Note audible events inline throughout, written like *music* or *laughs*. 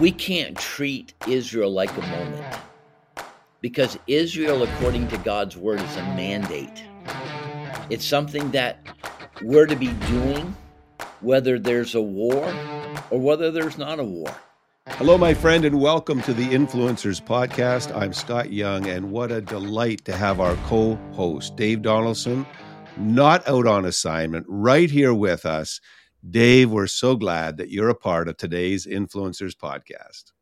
we can't treat Israel like a moment because Israel, according to God's word, is a mandate. It's something that we're to be doing whether there's a war or whether there's not a war. Hello, my friend, and welcome to the Influencers Podcast. I'm Scott Young, and what a delight to have our co host, Dave Donaldson, not out on assignment, right here with us. Dave, we're so glad that you're a part of today's Influencers Podcast.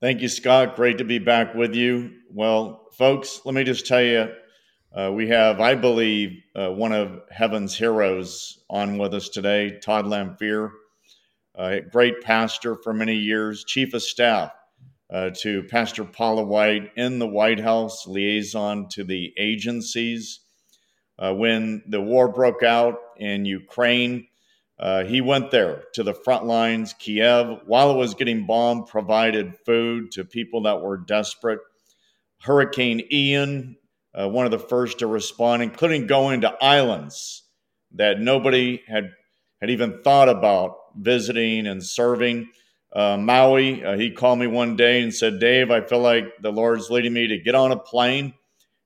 Thank you, Scott. Great to be back with you. Well, folks, let me just tell you uh, we have, I believe, uh, one of heaven's heroes on with us today, Todd Lamphere, great pastor for many years, chief of staff uh, to Pastor Paula White in the White House, liaison to the agencies. Uh, when the war broke out in Ukraine, uh, he went there to the front lines, Kiev, while it was getting bombed, provided food to people that were desperate. Hurricane Ian, uh, one of the first to respond, including going to islands that nobody had had even thought about visiting and serving. Uh, Maui, uh, he called me one day and said, Dave, I feel like the Lord's leading me to get on a plane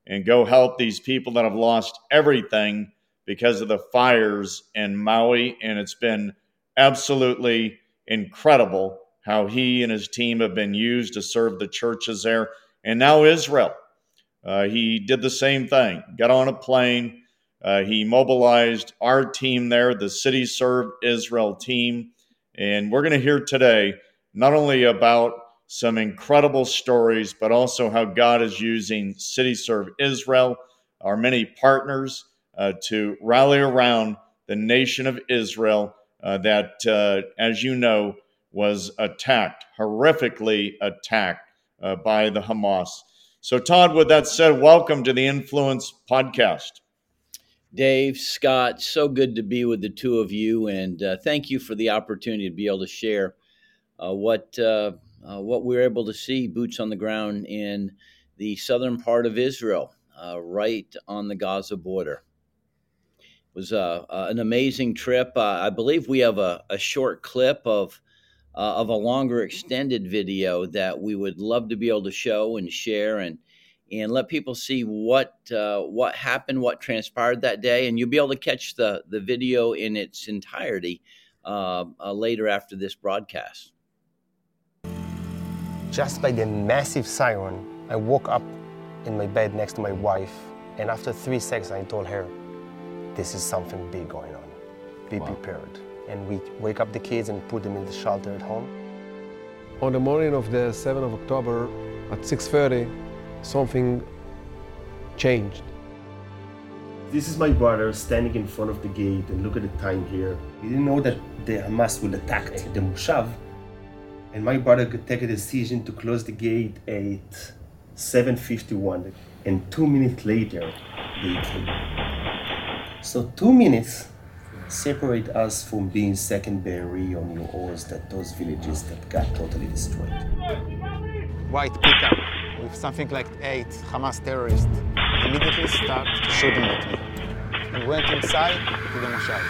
and go help these people that have lost everything because of the fires in Maui. And it's been absolutely incredible how he and his team have been used to serve the churches there. And now Israel. Uh, he did the same thing, got on a plane. Uh, he mobilized our team there, the City Serve Israel team. And we're going to hear today not only about some incredible stories, but also how God is using City Serve Israel, our many partners, uh, to rally around the nation of Israel uh, that, uh, as you know, was attacked, horrifically attacked uh, by the Hamas. So, Todd, with that said, welcome to the Influence Podcast. Dave, Scott, so good to be with the two of you, and uh, thank you for the opportunity to be able to share uh, what what we were able to see boots on the ground in the southern part of Israel, uh, right on the Gaza border. It was uh, an amazing trip. I believe we have a, a short clip of of a longer extended video that we would love to be able to show and share and and let people see what uh, what happened, what transpired that day, and you'll be able to catch the the video in its entirety uh, uh, later after this broadcast. Just by the massive siren, I woke up in my bed next to my wife, and after three seconds, I told her, "This is something big going on. Be wow. prepared." And we wake up the kids and put them in the shelter at home. On the morning of the 7th of October at 6:30 something changed. This is my brother standing in front of the gate and look at the time here. He didn't know that the Hamas will attack the Moshav. And my brother could take a decision to close the gate at 7.51. And two minutes later, they came. So two minutes separate us from being secondary on your oars that those villages that got totally destroyed. White pickup with something like eight Hamas terrorists immediately start shooting at me and went inside to the moshav.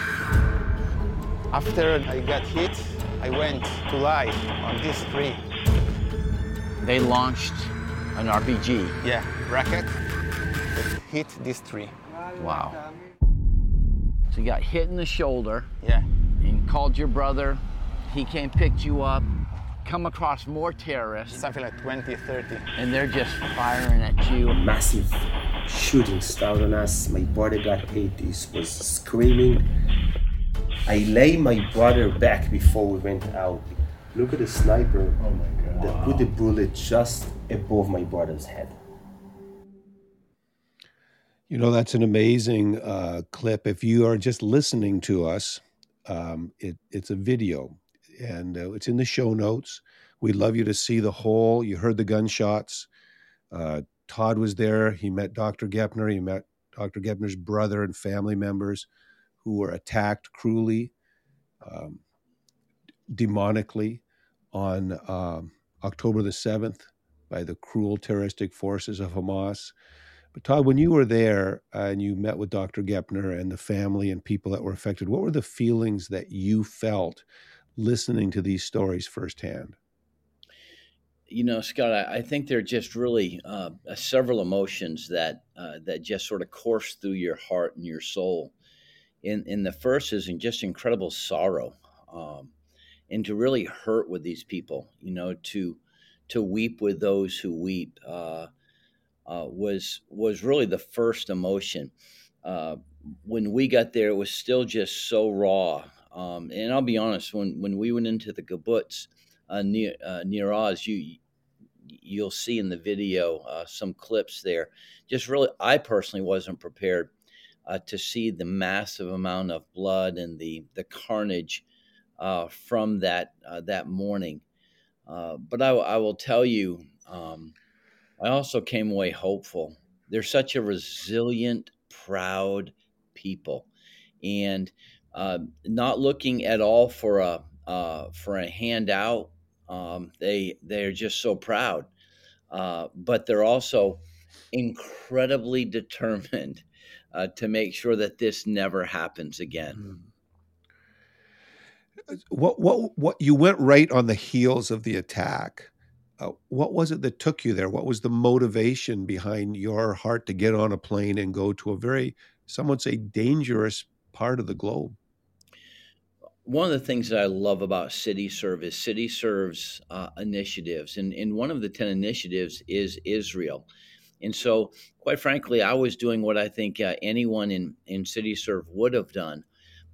After I got hit, I went to lie on this tree. They launched an RPG. Yeah, rocket that hit this tree. Wow. So you got hit in the shoulder. Yeah. And called your brother. He came, picked you up, come across more terrorists. Something like 20, 30. And they're just firing at you. Massive shooting started on us. My brother got hit. He was screaming. I lay my brother back before we went out. Look at the sniper oh my God. that put the bullet just above my brother's head. You know, that's an amazing uh, clip. If you are just listening to us, um, it, it's a video and uh, it's in the show notes. We'd love you to see the whole. You heard the gunshots. Uh, Todd was there. He met Dr. Gepner. He met Dr. Gepner's brother and family members who were attacked cruelly, um, demonically on um, October the 7th by the cruel terroristic forces of Hamas. But Todd, when you were there and you met with Dr. Gepner and the family and people that were affected, what were the feelings that you felt listening to these stories firsthand? You know, Scott, I, I think there are just really uh, several emotions that uh, that just sort of course through your heart and your soul. In in the first is just incredible sorrow, um, and to really hurt with these people. You know, to to weep with those who weep uh, uh was was really the first emotion. Uh, when we got there, it was still just so raw. Um, and I'll be honest, when when we went into the kibbutz uh, near Nir Oz, you you'll see in the video uh, some clips there. Just really, I personally wasn't prepared uh, to see the massive amount of blood and the the carnage uh, from that uh, that morning. Uh, but I, I, will tell you, um, I also came away hopeful. They're such a resilient, proud people, and uh, not looking at all for a for a handout um, they they're just so proud, uh, but they're also incredibly determined uh, to make sure that this never happens again. Hmm. What what what you went right on the heels of the attack. Uh, what was it that took you there? What was the motivation behind your heart to get on a plane and go to a very, some would say, dangerous part of the globe? one of the things that I love about CityServe is CityServe's uh, initiatives, and, and one of the ten initiatives is Israel. And so, quite frankly, I was doing what I think uh, anyone in in CityServe would have done,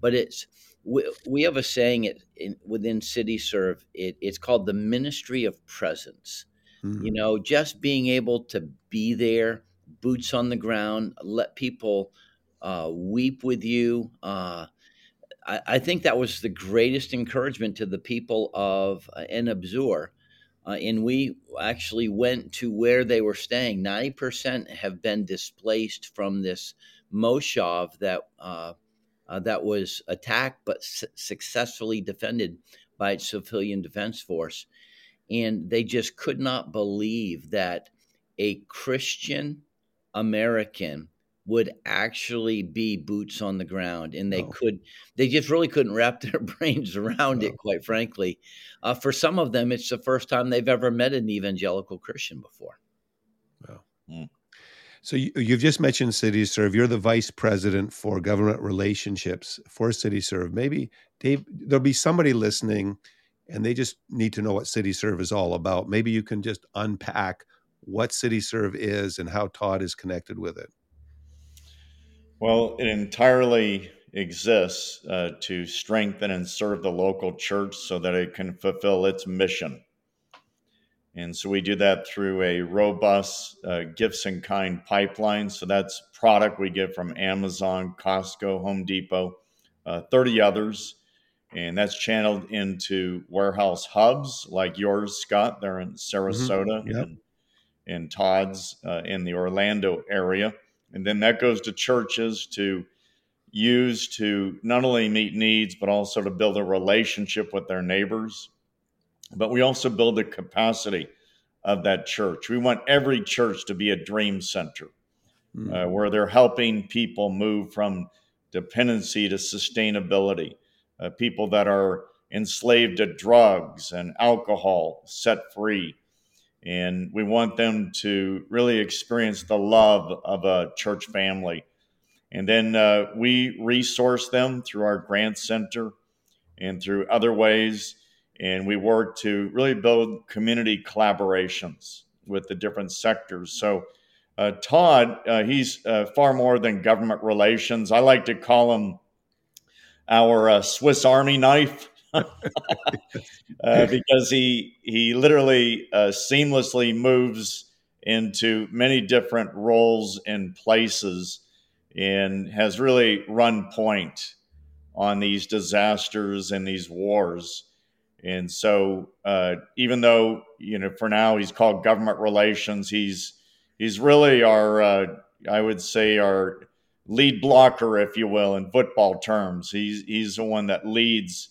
but it's we, we have a saying it in, within CityServe. It, it's called the Ministry of Presence. Mm-hmm. You know, just being able to be there, boots on the ground, let people uh, weep with you. Uh, I, I, think that was the greatest encouragement to the people of uh, En. Uh, and we actually went to where they were staying. 90% have been displaced from this Moshav that, uh, that was attacked but su- successfully defended by its civilian defense force. And they just could not believe that a Christian American would actually be boots on the ground and they oh. could they just really couldn't wrap *laughs* their brains around oh. it quite frankly uh, for some of them it's the first time they've ever met an evangelical christian before wow. Mm. So you, have just mentioned CityServe. You're the vice president for government relationships for CityServe. Maybe dave there'll be somebody listening and they just need to know what CityServe is all about. Maybe you can just unpack what CityServe is and how todd is connected with it. Well, it entirely exists uh, to strengthen and serve the local church so that it can fulfill its mission. And so we do that through a robust uh, gifts and kind pipeline. So that's product we get from Amazon, Costco, Home Depot, uh, 30 others. And that's channeled into warehouse hubs like yours, Scott, They're in Sarasota mm-hmm. yep. and, and Todd's uh, in the Orlando area. And then that goes to churches to use to not only meet needs, but also to build a relationship with their neighbors. But we also build the capacity of that church. We want every church to be a dream center mm. uh, where they're helping people move from dependency to sustainability, uh, people that are enslaved to drugs and alcohol set free, and we want them to really experience the love of a church family. And then uh, we resource them through our grant center and through other ways. And we work to really build community collaborations with the different sectors. So, uh, Todd, uh, he's uh, far more than government relations. I like to call him our uh, Swiss Army knife. *laughs* uh, *laughs* because he he literally uh, seamlessly moves into many different roles and places, and has really run point on these disasters and these wars. And so, uh, even though you know for now he's called government relations, he's he's really our uh, I would say our lead blocker, if you will, in football terms. He's he's the one that leads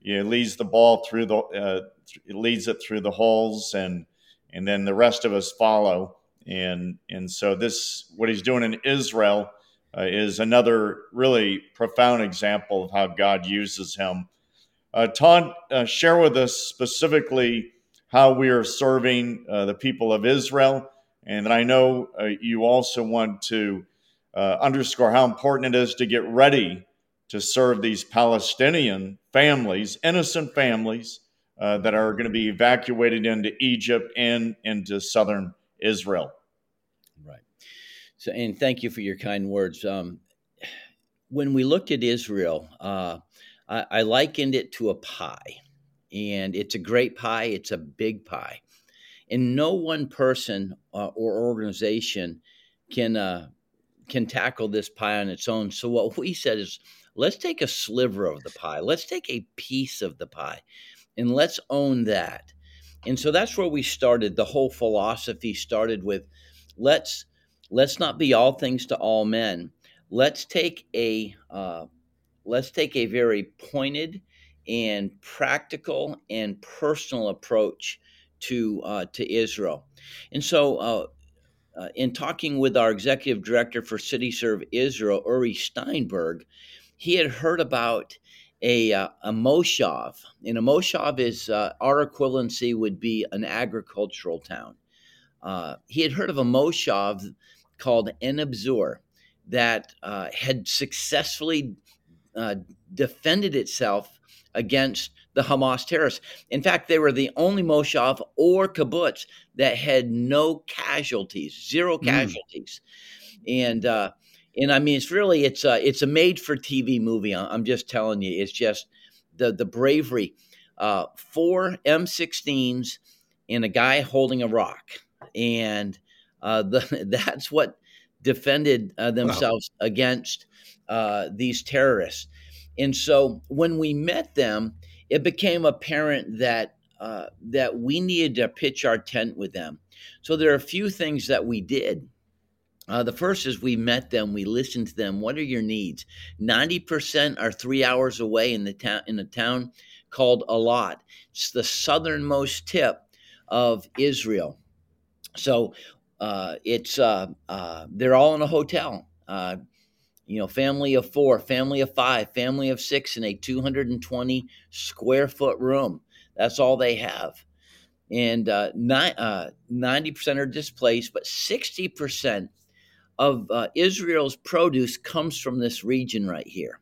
you know, leads the ball through the uh, leads it through the holes, and and then the rest of us follow. And and so this what he's doing in Israel uh, is another really profound example of how God uses him Uh, Todd, uh, share with us specifically how we are serving uh, the people of Israel. And I know uh, you also want to uh, underscore how important it is to get ready to serve these Palestinian families, innocent families uh, that are going to be evacuated into Egypt and into southern Israel. Right. So, and thank you for your kind words. Um, when we looked at Israel, I, I likened it to a pie, and it's a great pie. It's a big pie, and no one person uh, or organization can uh, can tackle this pie on its own. So what we said is, let's take a sliver of the pie. Let's take a piece of the pie, and let's own that. And so that's where we started. The whole philosophy started with, let's let's not be all things to all men. Let's take a uh, let's take a very pointed and practical and personal approach to uh, to Israel. And so, uh, uh, in talking with our executive director for CityServe Israel, Uri Steinberg, he had heard about a, uh, a moshav. And a moshav is uh, our equivalency would be an agricultural town. Uh, he had heard of a moshav called Neve Zur that had successfully uh, defended itself against the Hamas terrorists. In fact, they were the only Moshav or kibbutz that had no casualties, zero hmm. casualties, mm. and uh, and I mean it's really it's a it's a made for TV movie. I'm just telling you, it's just the the bravery. Uh, four M16s and a guy holding a rock, and uh, *laughs* the, that's what defended uh, themselves wow. against uh, these terrorists. And so when we met them, it became apparent that uh, that we needed to pitch our tent with them. So there are a few things that we did. Uh, the first is we met them, we listened to them. What are your needs? Ninety percent are three hours away in the town in a town called Eilat. It's the southernmost tip of Israel. So uh, it's uh, uh, they're all in a hotel. Uh, you know, family of four, family of five, family of six in a 220 square foot room. That's all they have. And uh, uh, 90% are displaced, but 60% of uh, Israel's produce comes from this region right here.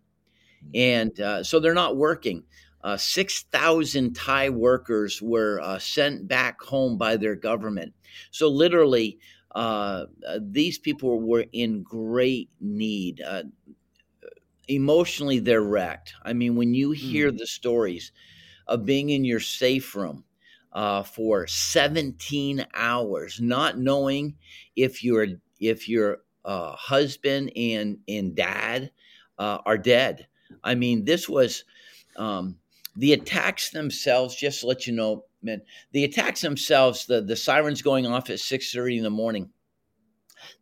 And uh, so they're not working. Uh, 6,000 Thai workers were uh, sent back home by their government. So, literally, uh, these people were in great need. Uh, emotionally, they're wrecked. I mean, when you hear mm. the stories of being in your safe room uh, for 17 hours, not knowing if your if your uh, husband and and dad uh, are dead. I mean, this was um, the attacks themselves. Just to let you know, man, the attacks themselves, the the sirens going off at six thirty in the morning.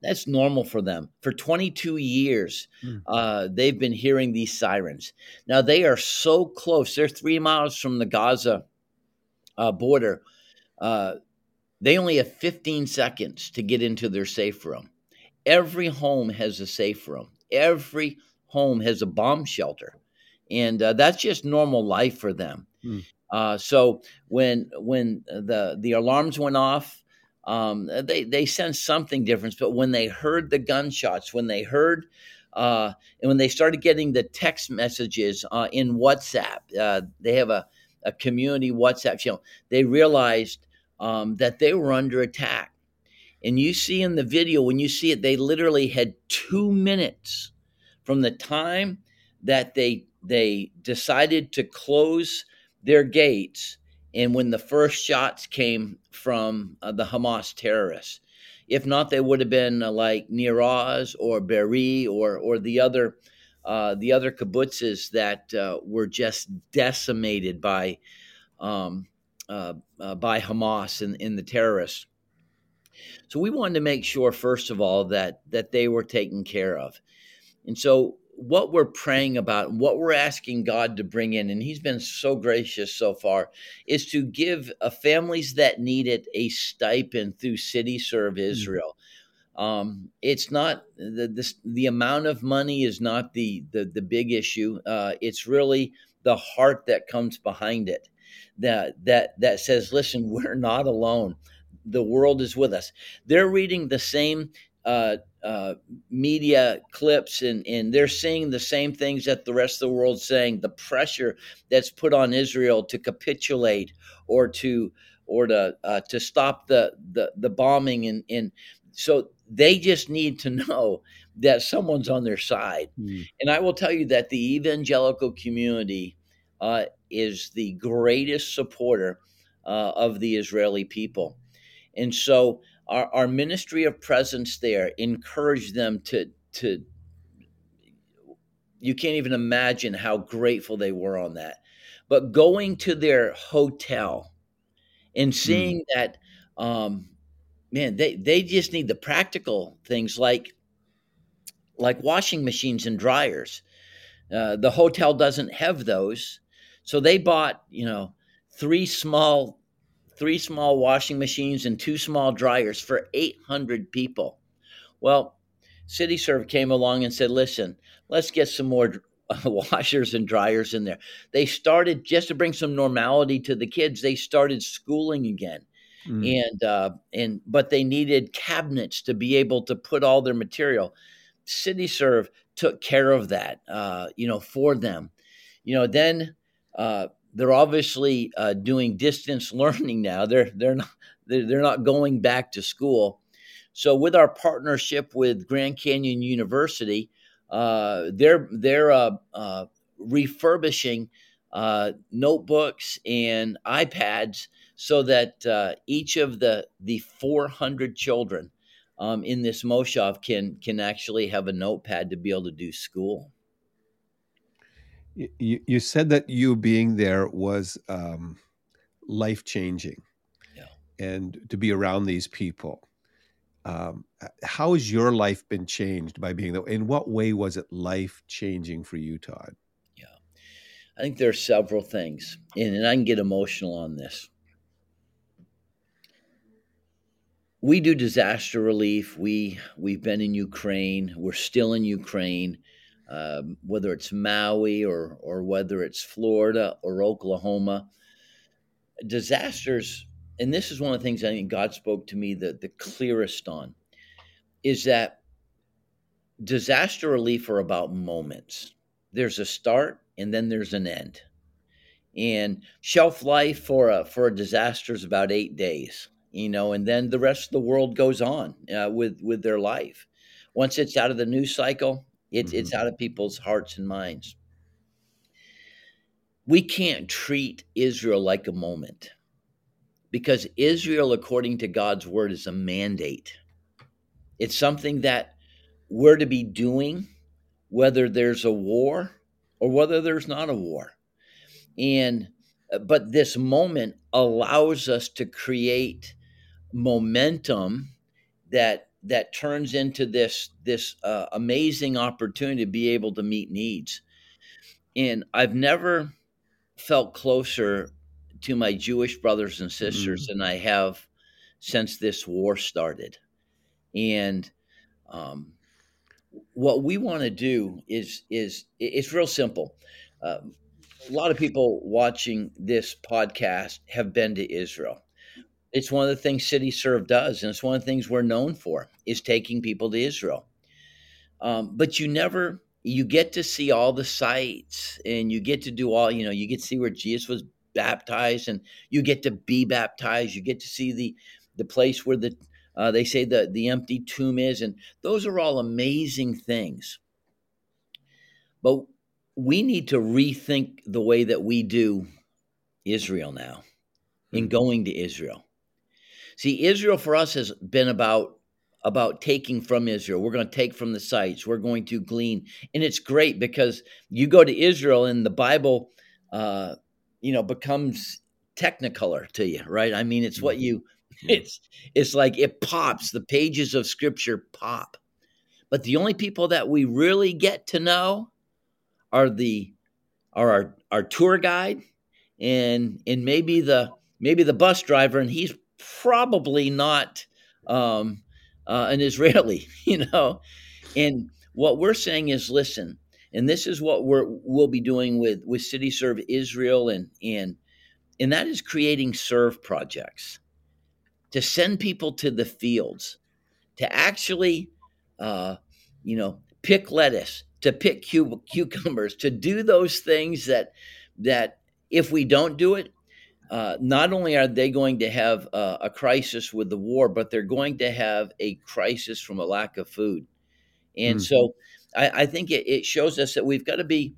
That's normal for them. For 22 years, mm. uh, they've been hearing these sirens. Now they are so close. They're three miles from the Gaza uh, border. Uh, they only have 15 seconds to get into their safe room. Every home has a safe room. Every home has a bomb shelter, and uh, that's just normal life for them. Mm. Uh, so when when the the alarms went off, um, they they sensed something different. But when they heard the gunshots, when they heard uh, and when they started getting the text messages uh, in WhatsApp, uh, they have a, a community WhatsApp channel. They realized um, that they were under attack. And you see in the video, when you see it, they literally had two minutes from the time that they they decided to close their gates and when the first shots came from uh, the Hamas terrorists. If not, they would have been uh, like Nir Oz or Be'eri or or the other uh, the other kibbutzes that uh, were just decimated by um, uh, uh, by Hamas and, and the terrorists. So we wanted to make sure, first of all, that that they were taken care of, and so what we're praying about and what we're asking God to bring in, and He's been so gracious so far, is to give uh, families that need it a stipend through City Serve Israel. Mm-hmm. Um, it's not the this, the amount of money is not the the, the big issue. Uh, it's really the heart that comes behind it that that that says listen *laughs* we're not alone the world is with us they're reading the same uh, uh, media clips and, and they're seeing the same things that the rest of the world's saying. The pressure that's put on israel to capitulate or to or to uh, to stop the the, the bombing and, and so they just need to *laughs* know that someone's on their side. Mm. and i will tell you that the evangelical community uh, is the greatest supporter uh, of the israeli people. And so our, our ministry of presence there encouraged them to to you can't even imagine how grateful they were on that but going to their hotel and hmm. seeing mm. that um man they they just need the practical things like like washing machines and dryers uh, the hotel doesn't have those so they bought you know three small three small washing machines and two small dryers for 800 people. Well, CityServe came along and said, listen, let's get some more *laughs* washers and dryers in there. They started just to bring some normality to the kids. They started schooling again. Mm. And uh, and but they needed cabinets to be able to put all their material. CityServe took care of that, uh, you know, for them. You know, then uh, they're obviously uh, doing distance *laughs* learning now. They're they're not they're not going back to school. So with our partnership with Grand Canyon University, uh, they're they're uh, uh refurbishing uh, notebooks and iPads so that uh, each of the the 400 children um, in this moshav can can actually have a notepad to be able to do school. You, you said that you being there was um, life changing. Yeah. And to be around these people. Um, how has your life been changed by being there? In what way was it life changing for you, Todd? Yeah. I think there are several things, and, and I can get emotional on this. we do disaster relief. We we've been in Ukraine. We're still in Ukraine um, whether it's Maui or or whether it's Florida or Oklahoma. Disasters, and this is one of the things I think God spoke to me the, the clearest on, is that disaster relief are about moments. There's a start and then there's an end. And shelf life for a for a disaster is about eight days, you know, and then the rest of the world goes on uh, with with their life. Once it's out of the news cycle, it's mm-hmm. it's out of people's hearts and minds. We can't treat Israel like a moment because Israel, according to God's word, is a mandate. It's something that we're to be doing whether there's a war or whether there's not a war. And uh, but this moment allows us to create momentum that that turns into this this uh, amazing opportunity to be able to meet needs. And I've never felt closer to my Jewish brothers and sisters mm. than I have since this war started. And um, what we want to do is is it's real simple. Uh, a lot of people watching this podcast have been to Israel it's one of the things City Serve does, and it's one of the things we're known for is taking people to Israel. Um, but you never you get to see all the sites, and you get to do all you know. You get to see where Jesus was baptized, and you get to be baptized. You get to see the the place where the uh, they say the the empty tomb is, and those are all amazing things. But we need to rethink the way that we do Israel now in hmm. going to Israel. See, Israel for us has been about about taking from Israel. We're going to take from the sites. We're going to glean, and it's great because you go to Israel and the Bible, uh, you know, becomes technicolor to you, right? I mean, it's what mm-hmm. you. *laughs* It's it's like it pops. The pages of Scripture pop, but the only people that we really get to know are the are our our tour guide and and maybe the maybe the bus driver, and he's probably not um, uh, an Israeli, *laughs* you know. And what we're saying is, listen, and this is what we're we'll be doing with with City Serve Israel and and and that is creating serve projects to send people to the fields to actually uh, you know pick lettuce to pick cu- cucumbers to do those things that that if we don't do it uh, not only are they going to have uh, a crisis with the war, but they're going to have a crisis from a lack of food. And mm. so I, I think it, it, shows us that we've got to be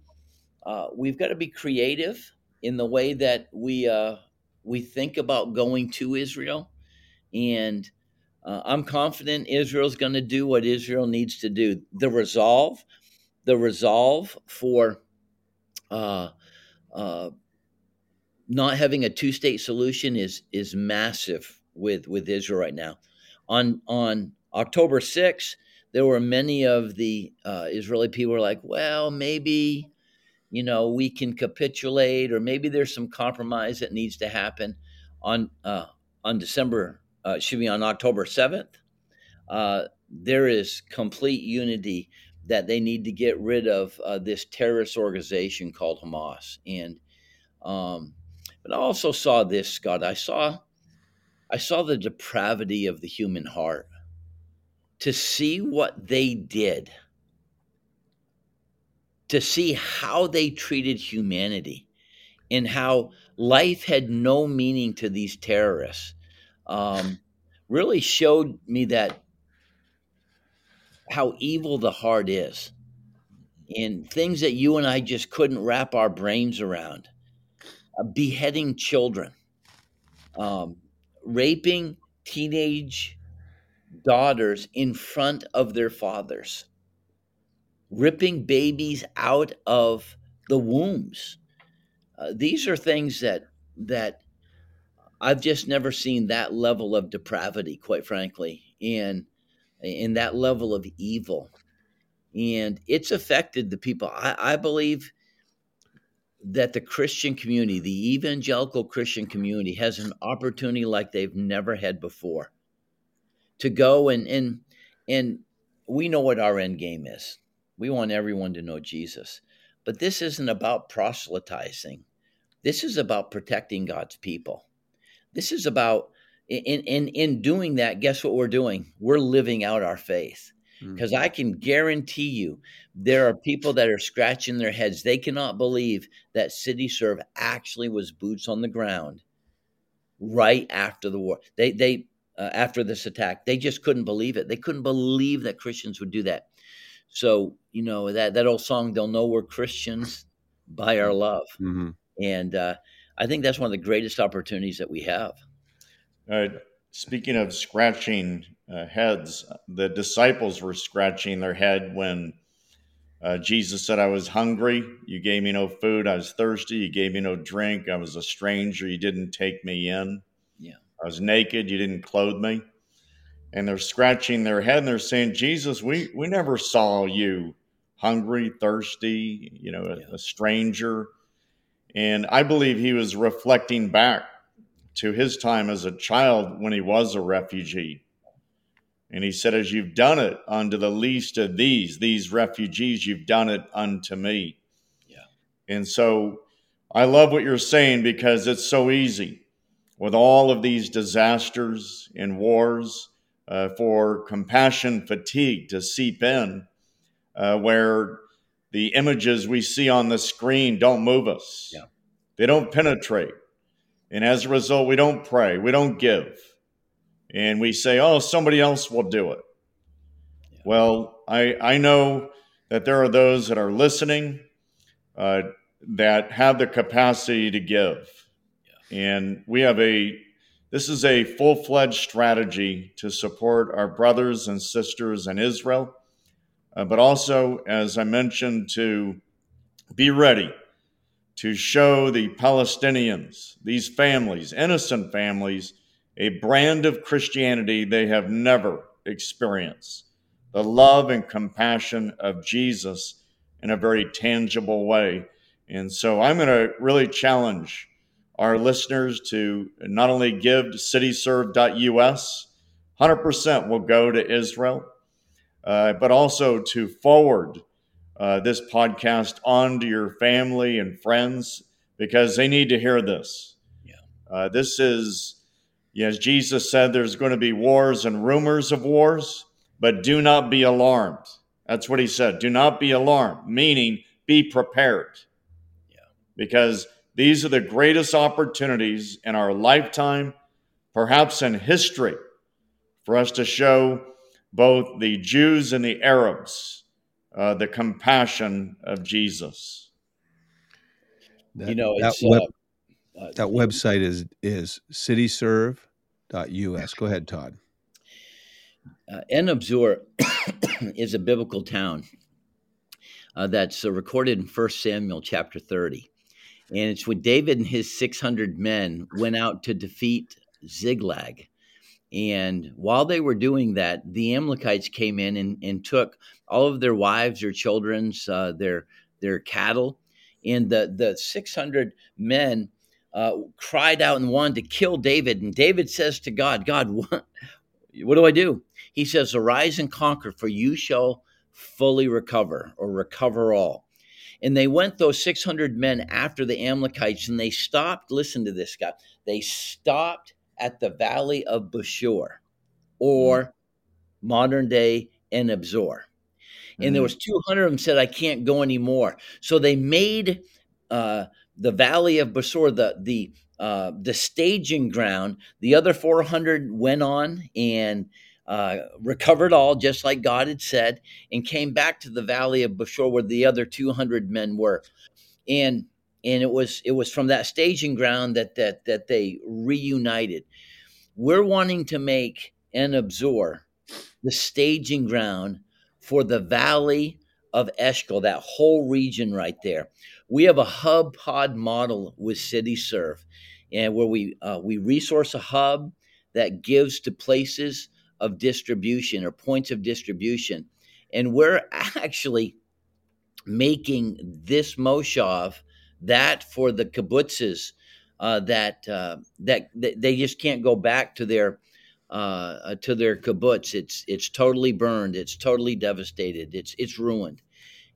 uh, we've got to be creative in the way that we uh, we think about going to Israel, and uh, I'm confident Israel's going to do what Israel needs to do. The resolve, the resolve for uh, uh, not having a two state solution is is massive with with Israel right now. On on October 6th, there were many of the uh, Israeli people were like, well, maybe you know we can capitulate, or maybe there's some compromise that needs to happen. On uh, on December, uh, should be on October 7th. Uh, there is complete unity that they need to get rid of uh, this terrorist organization called Hamas, and um, but I also saw this, Scott. I saw I saw the depravity of the human heart. To see what they did, to see how they treated humanity, and how life had no meaning to these terrorists, um, really showed me that how evil the heart is, and things that you and I just couldn't wrap our brains around uh, beheading children, um, raping teenage daughters in front of their fathers, ripping babies out of the wombs. Uh, these are things that that I've just never seen that level of depravity, quite frankly, and in that level of evil. And it's affected the people. I, I believe that the Christian community, the evangelical Christian community, has an opportunity like they've never had before to go and and and we know what our end game is. We want everyone to know Jesus. But this isn't about proselytizing. This is about protecting God's people. This is about in in in doing that, guess what we're doing? We're living out our faith because mm-hmm. I can guarantee you there are people that are scratching their heads. They cannot believe that City Serve actually was boots on the ground right after the war. They they uh, after this attack, they just couldn't believe it. They couldn't believe that Christians would do that. So you know that that old song, "They'll know we're Christians by our love," mm-hmm. and uh, I think that's one of the greatest opportunities that we have. Uh, speaking of scratching uh, heads. The disciples were scratching their head when uh, Jesus said, I was hungry. You gave me no food. I was thirsty. You gave me no drink. I was a stranger. You didn't take me in. Yeah. I was naked. You didn't clothe me. And they're scratching their head and they're saying, Jesus, we, we never saw you hungry, thirsty, you know, a, yeah. a stranger. And I believe he was reflecting back to his time as a child when he was a refugee and he said, As you've done it unto the least of these, these refugees, you've done it unto me. Yeah. And so I love what you're saying because it's so easy with all of these disasters and wars uh, for compassion fatigue to seep in, uh, where the images we see on the screen don't move us. Yeah. They don't penetrate. And as a result, we don't pray, we don't give and we say, oh, somebody else will do it. Yeah. Well, I, I know that there are those that are listening uh, that have the capacity to give. Yeah. And we have a, this is a full fledged strategy to support our brothers and sisters in Israel, uh, but also, as I mentioned, to be ready to show the Palestinians, these families, innocent families, a brand of Christianity they have never experienced the love and compassion of Jesus in a very tangible way. And so I'm going to really challenge our listeners to not only give to cityserve.us, 100% will go to Israel, uh, but also to forward uh, this podcast on to your family and friends because they need to hear this. Yeah. Uh, this is, as Jesus said, there's going to be wars and rumors of wars, but do not be alarmed. That's what he said. Do not be alarmed, meaning be prepared. Yeah. Because these are the greatest opportunities in our lifetime, perhaps in history, for us to show both the Jews and the Arabs uh, the compassion of Jesus. That, you know, that, web, uh, uh, that website is is cityserve.us. Go ahead, Todd. Uh, Ein Habesor *coughs* is a biblical town uh, that's uh, recorded in 1 Samuel chapter 30. And it's when David and his 600 men went out to defeat Ziklag. And while they were doing that, the Amalekites came in and, and took all of their wives, their children's, uh, their their cattle, and the the 600 men uh, cried out and wanted to kill David. And David says to God, God, *laughs* what, what do I do? He says, Arise and conquer, for you shall fully recover or recover all. And they went, those 600 men, after the Amalekites, and they stopped. Listen to this, guy. They stopped at the valley of Besor, or mm. modern day Ein Habesor. And mm. there was 200 of them said, I can't go anymore. So they made uh, the valley of Besor the, the, uh, the staging ground. The other 400 went on and uh, recovered all, just like God had said, and came back to the valley of Besor where the other 200 men were. And and it was it was from that staging ground that that that they reunited. We're wanting to make Ein Habesor the staging ground for the valley of Eshcol, that whole region right there. We have a hub pod model with CityServe, and where we uh, we resource a hub that gives to places of distribution or points of distribution, and we're actually making this moshav that for the kibbutzes uh, that, uh, that that they just can't go back to their uh, uh, to their kibbutz. It's it's totally burned. It's totally devastated. It's it's ruined,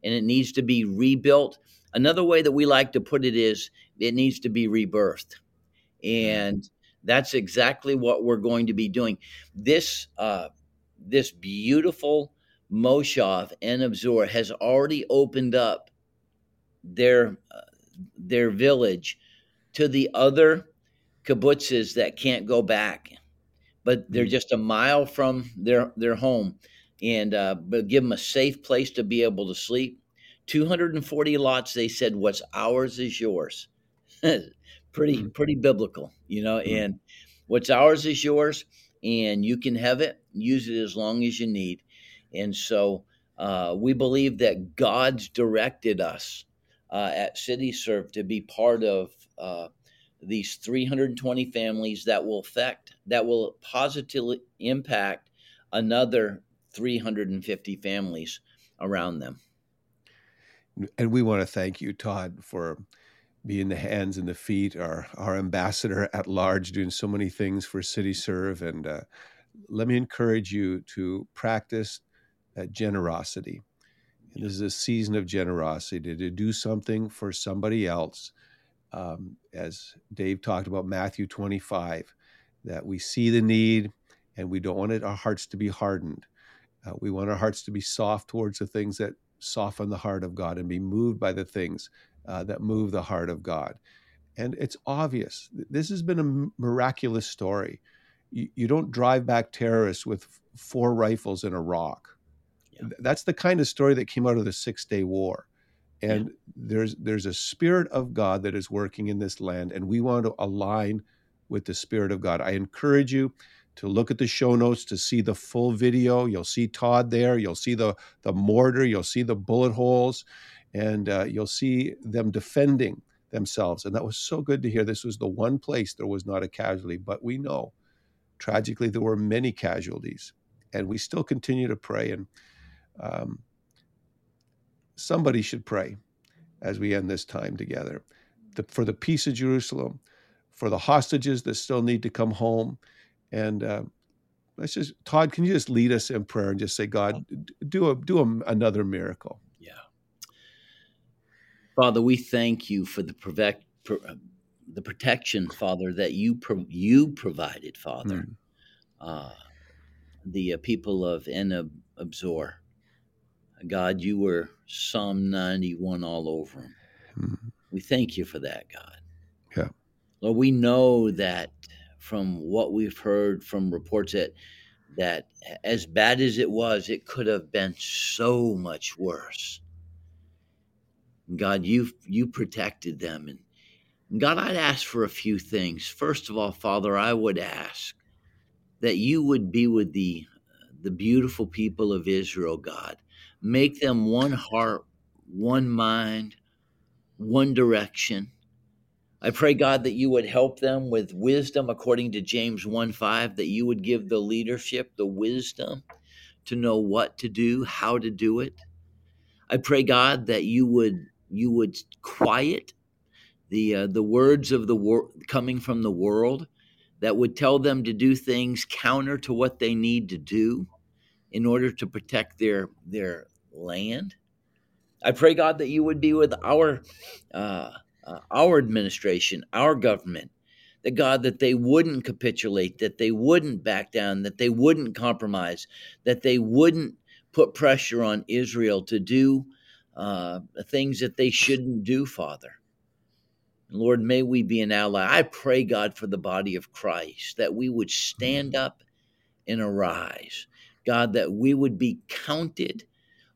and it needs to be rebuilt. Another way that we like to put it is it needs to be rebirthed, and that's exactly what we're going to be doing. This uh, this beautiful Moshav Ein Habesor has already opened up their uh, their village to the other kibbutzes that can't go back, but they're mm. just a mile from their their home, and uh, but give them a safe place to be able to sleep. 240 lots. They said, "What's ours is yours." *laughs* pretty mm pretty biblical, you know. mm And what's ours is yours, and you can have it, use it as long as you need. And so uh, we believe that God's directed us uh, at CityServe to be part of uh, these 320 families that will affect, that will positively impact another 350 families around them. And we want to thank you, Todd, for being the hands and the feet, our, our ambassador at large, doing so many things for CityServe. And uh, let me encourage you to practice that generosity and this is a season of generosity to do something for somebody else. Um, as Dave talked about Matthew 25, that we see the need and we don't want it, our hearts to be hardened. Uh, we want our hearts to be soft towards the things that soften the heart of God and be moved by the things uh, that move the heart of God. And it's obvious. This has been a miraculous story. You, you don't drive back terrorists with four rifles and a rock that's the kind of story that came out of the Six Day War. And yeah. there's there's a spirit of God that is working in this land, and we want to align with the spirit of God. I encourage you to look at the show notes to see the full video. You'll see Todd there. You'll see the the mortar. You'll see the bullet holes, and uh, you'll see them defending themselves. And that was so good to hear. This was the one place there was not a casualty, but we know tragically there were many casualties, and we still continue to pray and um, somebody should pray as we end this time together the, for the peace of Jerusalem, for the hostages that still need to come home. And uh, let's just, Todd, can you just lead us in prayer and just say, God, do a, do a, another miracle? Yeah. Father, we thank you for the protect, the protection, Father, that you pro- you provided, Father. Mm. Uh, the uh, people of Enab Abzor, God, you were Psalm 91 all over them. Mm. We thank you for that, God. Yeah. Lord, we know that from what we've heard from reports that that as bad as it was, it could have been so much worse. God, you you protected them, and God, I'd ask for a few things. First of all, Father, I would ask that you would be with the the beautiful people of Israel, God. Make them one heart, one mind, one direction. I pray, God, that you would help them with wisdom according to James 1 5, that you would give the leadership the wisdom to know what to do, how to do it. I pray, God, that you would you would quiet the uh, the words of the wor- coming from the world that would tell them to do things counter to what they need to do in order to protect their their land. I pray God that you would be with our uh, uh, our administration, our government, that God that they wouldn't capitulate, that they wouldn't back down, that they wouldn't compromise, that they wouldn't put pressure on Israel to do uh, things that they shouldn't do, Father. Lord, may we be an ally. I pray, God, for the body of Christ, that we would stand up and arise. God, that we would be counted.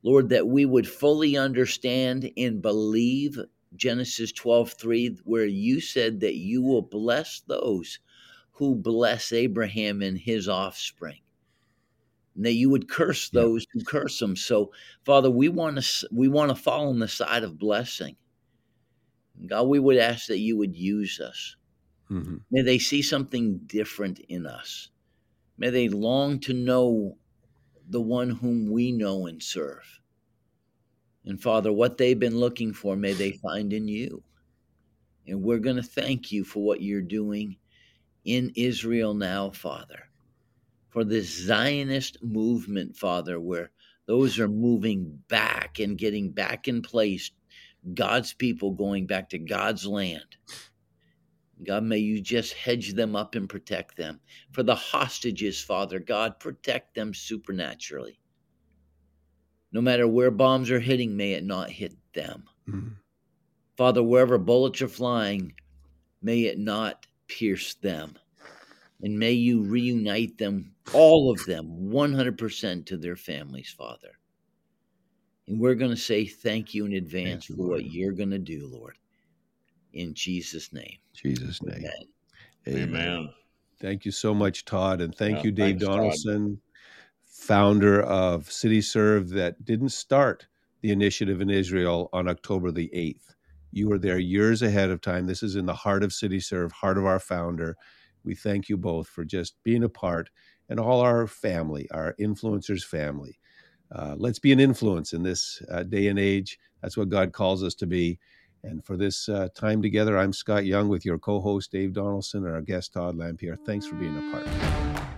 Lord, that we would fully understand and believe Genesis 12, 3, where you said that you will bless those who bless Abraham and his offspring. And that you would curse those yeah. who curse them. So, Father, we want to we want to fall on the side of blessing. God, we would ask that you would use us. Mm-hmm. May they see something different in us. May they long to know the one whom we know and serve. And Father, what they've been looking for, may they find in you. And we're going to thank you for what you're doing in Israel now, Father, for this Zionist movement, Father, where those are moving back and getting back in place, God's people going back to God's land. God, may you just hedge them up and protect them. For the hostages, Father, God, protect them supernaturally. No matter where bombs are hitting, may it not hit them. Mm-hmm. Father, wherever bullets are flying, may it not pierce them. And may you reunite them, all of them, 100% to their families, Father. And we're going to say thank you in advance you, for what you're going to do, Lord. In Jesus' name. Jesus' name. Amen. Amen. Thank you so much, Todd. And thank yeah, you, Dave thanks, Donaldson. Todd founder of CityServe that didn't start the initiative in Israel on October the 8th. You were there years ahead of time. This is in the heart of CityServe, heart of our founder. We thank you both for just being a part and all our family, our influencers family. Uh, let's be an influence in this uh, day and age. That's what God calls us to be. And for this uh, time together, I'm Scott Young with your co host, Dave Donaldson, and our guest, Todd Lamphere. Thanks for being a part.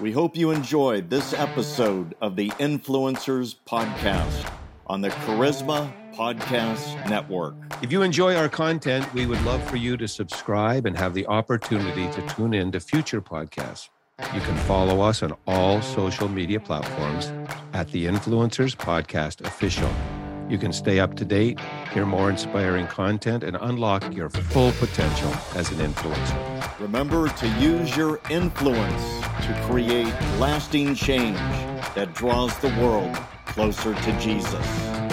We hope you enjoyed this episode of the Influencers Podcast on the Charisma Podcast Network. If you enjoy our content, we would love for you to subscribe and have the opportunity to tune in to future podcasts. You can follow us on all social media platforms at the Influencers Podcast Official. You can stay up to date, hear more inspiring content, and unlock your full potential as an influencer. Remember to use your influence to create lasting change that draws the world closer to Jesus.